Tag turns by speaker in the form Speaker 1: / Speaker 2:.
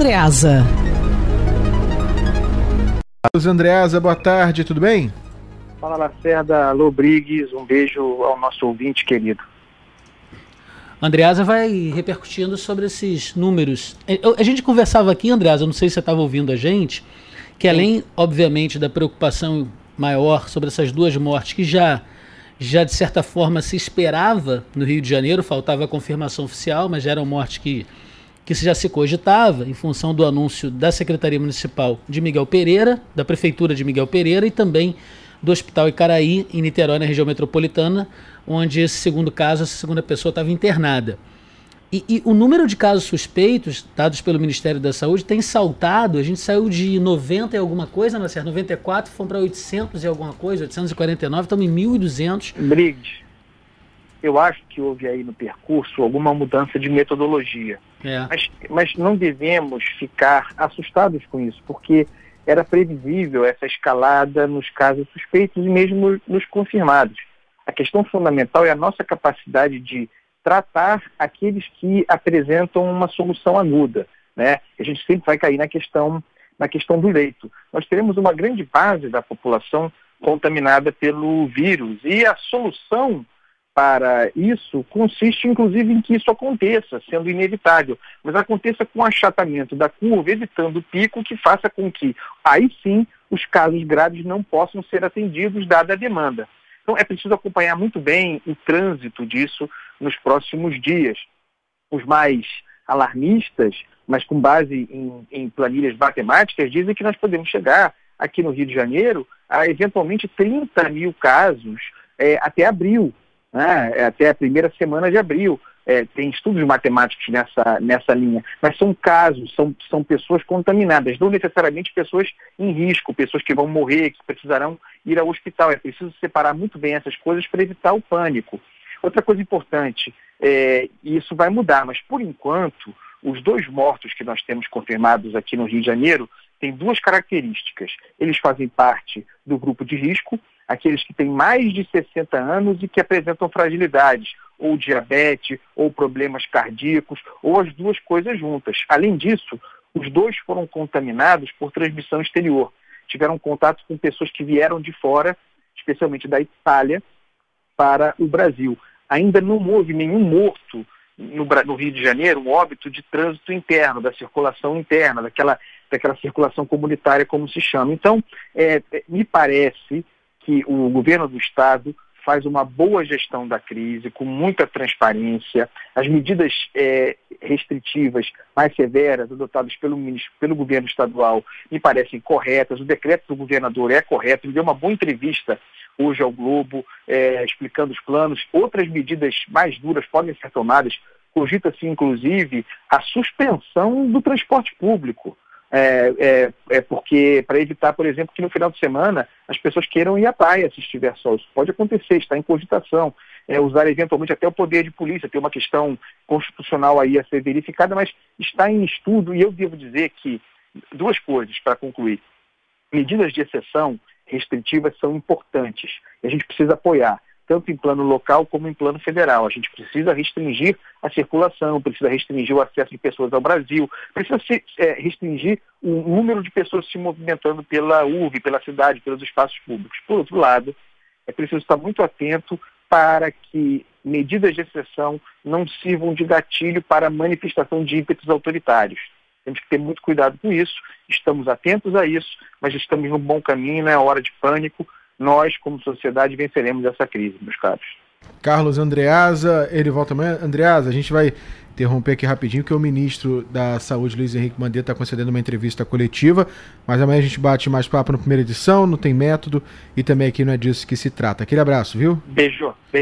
Speaker 1: Andreasa.
Speaker 2: Carlos Andreasa, boa tarde, tudo bem?
Speaker 3: Fala Lacerda, alô Briggs, um beijo ao nosso ouvinte querido.
Speaker 4: Andreasa vai repercutindo sobre esses números. A gente conversava aqui, Andreasa, não sei se você estava ouvindo a gente, que além, obviamente, da preocupação maior sobre essas duas mortes que já, já de certa forma se esperava no Rio de Janeiro, faltava a confirmação oficial, mas já eram mortes que, que já se cogitava em função do anúncio da Secretaria Municipal de Miguel Pereira, da Prefeitura de Miguel Pereira e também do Hospital Icaraí, em Niterói, na região metropolitana, onde esse segundo caso, essa segunda pessoa estava internada. E, e, o número de casos suspeitos, dados pelo Ministério da Saúde, tem saltado. A gente saiu de 90 e alguma coisa, não é 94, fomos para 800 e alguma coisa, 849, estamos em 1.200.
Speaker 3: Briggs, eu acho que houve aí no percurso alguma mudança de metodologia.
Speaker 4: É.
Speaker 3: Mas, mas não devemos ficar assustados com isso, porque era previsível essa escalada nos casos suspeitos e mesmo nos confirmados. A questão fundamental é a nossa capacidade de tratar aqueles que apresentam uma solução aguda. Né? A gente sempre vai cair na questão, na questão do leito. Nós teremos uma grande base da população contaminada pelo vírus e a solução para isso consiste, inclusive, em que isso aconteça, sendo inevitável, mas aconteça com achatamento da curva, evitando o pico que faça com que, aí sim, os casos graves não possam ser atendidos, dada a demanda. Então, é preciso acompanhar muito bem o trânsito disso nos próximos dias. Os mais alarmistas, mas com base em, em planilhas matemáticas, dizem que nós podemos chegar aqui no Rio de Janeiro a eventualmente 30 mil casos é, até abril né, é até a primeira semana de abril. É, tem estudos matemáticos nessa, nessa linha, mas são casos, são, são pessoas contaminadas, não necessariamente pessoas em risco, pessoas que vão morrer, que precisarão ir ao hospital. É preciso separar muito bem essas coisas para evitar o pânico. Outra coisa importante, é, e isso vai mudar, mas por enquanto, os dois mortos que nós temos confirmados aqui no Rio de Janeiro têm duas características. Eles fazem parte do grupo de risco, aqueles que têm mais de 60 anos e que apresentam fragilidades, ou diabetes, ou problemas cardíacos, ou as duas coisas juntas. Além disso, os dois foram contaminados por transmissão exterior. Tiveram contato com pessoas que vieram de fora, especialmente da Itália, para o Brasil. Ainda não houve nenhum morto no, Rio de Janeiro, um óbito de trânsito interno, da circulação interna, daquela, daquela circulação comunitária, como se chama. Então, é, me parece que o governo do Estado faz uma boa gestão da crise, com muita transparência. As medidas é, restritivas mais severas adotadas pelo, pelo governo estadual me parecem corretas. O decreto do governador é correto. Ele deu uma boa entrevista hoje ao Globo, é, explicando os planos. Outras medidas mais duras podem ser tomadas. Cogita-se, inclusive, a suspensão do transporte público é, é, é porque, para evitar, por exemplo, que no final de semana as pessoas queiram ir à praia se estiver sol. Isso pode acontecer, está em cogitação. É, usar eventualmente até o poder de polícia, tem uma questão constitucional aí a ser verificada, mas está em estudo e eu devo dizer que duas coisas para concluir. Medidas de exceção restritivas são importantes e a gente precisa apoiar tanto em plano local como em plano federal. A gente precisa restringir a circulação, precisa restringir o acesso de pessoas ao Brasil, precisa se, é, restringir o número de pessoas se movimentando pela UV, pela cidade, pelos espaços públicos. Por outro lado, é preciso estar muito atento para que medidas de exceção não sirvam de gatilho para a manifestação de ímpetos autoritários. Temos que ter muito cuidado com isso, estamos atentos a isso, mas estamos no bom caminho, não é hora de pânico, nós, como sociedade, venceremos essa crise, meus caros.
Speaker 2: Carlos Andreasa, ele volta amanhã. Andreasa, a gente vai interromper aqui rapidinho, que o ministro da Saúde, Luiz Henrique Mandetta, está concedendo uma entrevista coletiva, mas amanhã a gente bate mais papo na primeira edição, não tem método e também aqui não é disso que se trata. Aquele abraço, viu?
Speaker 3: Beijo. Beijo.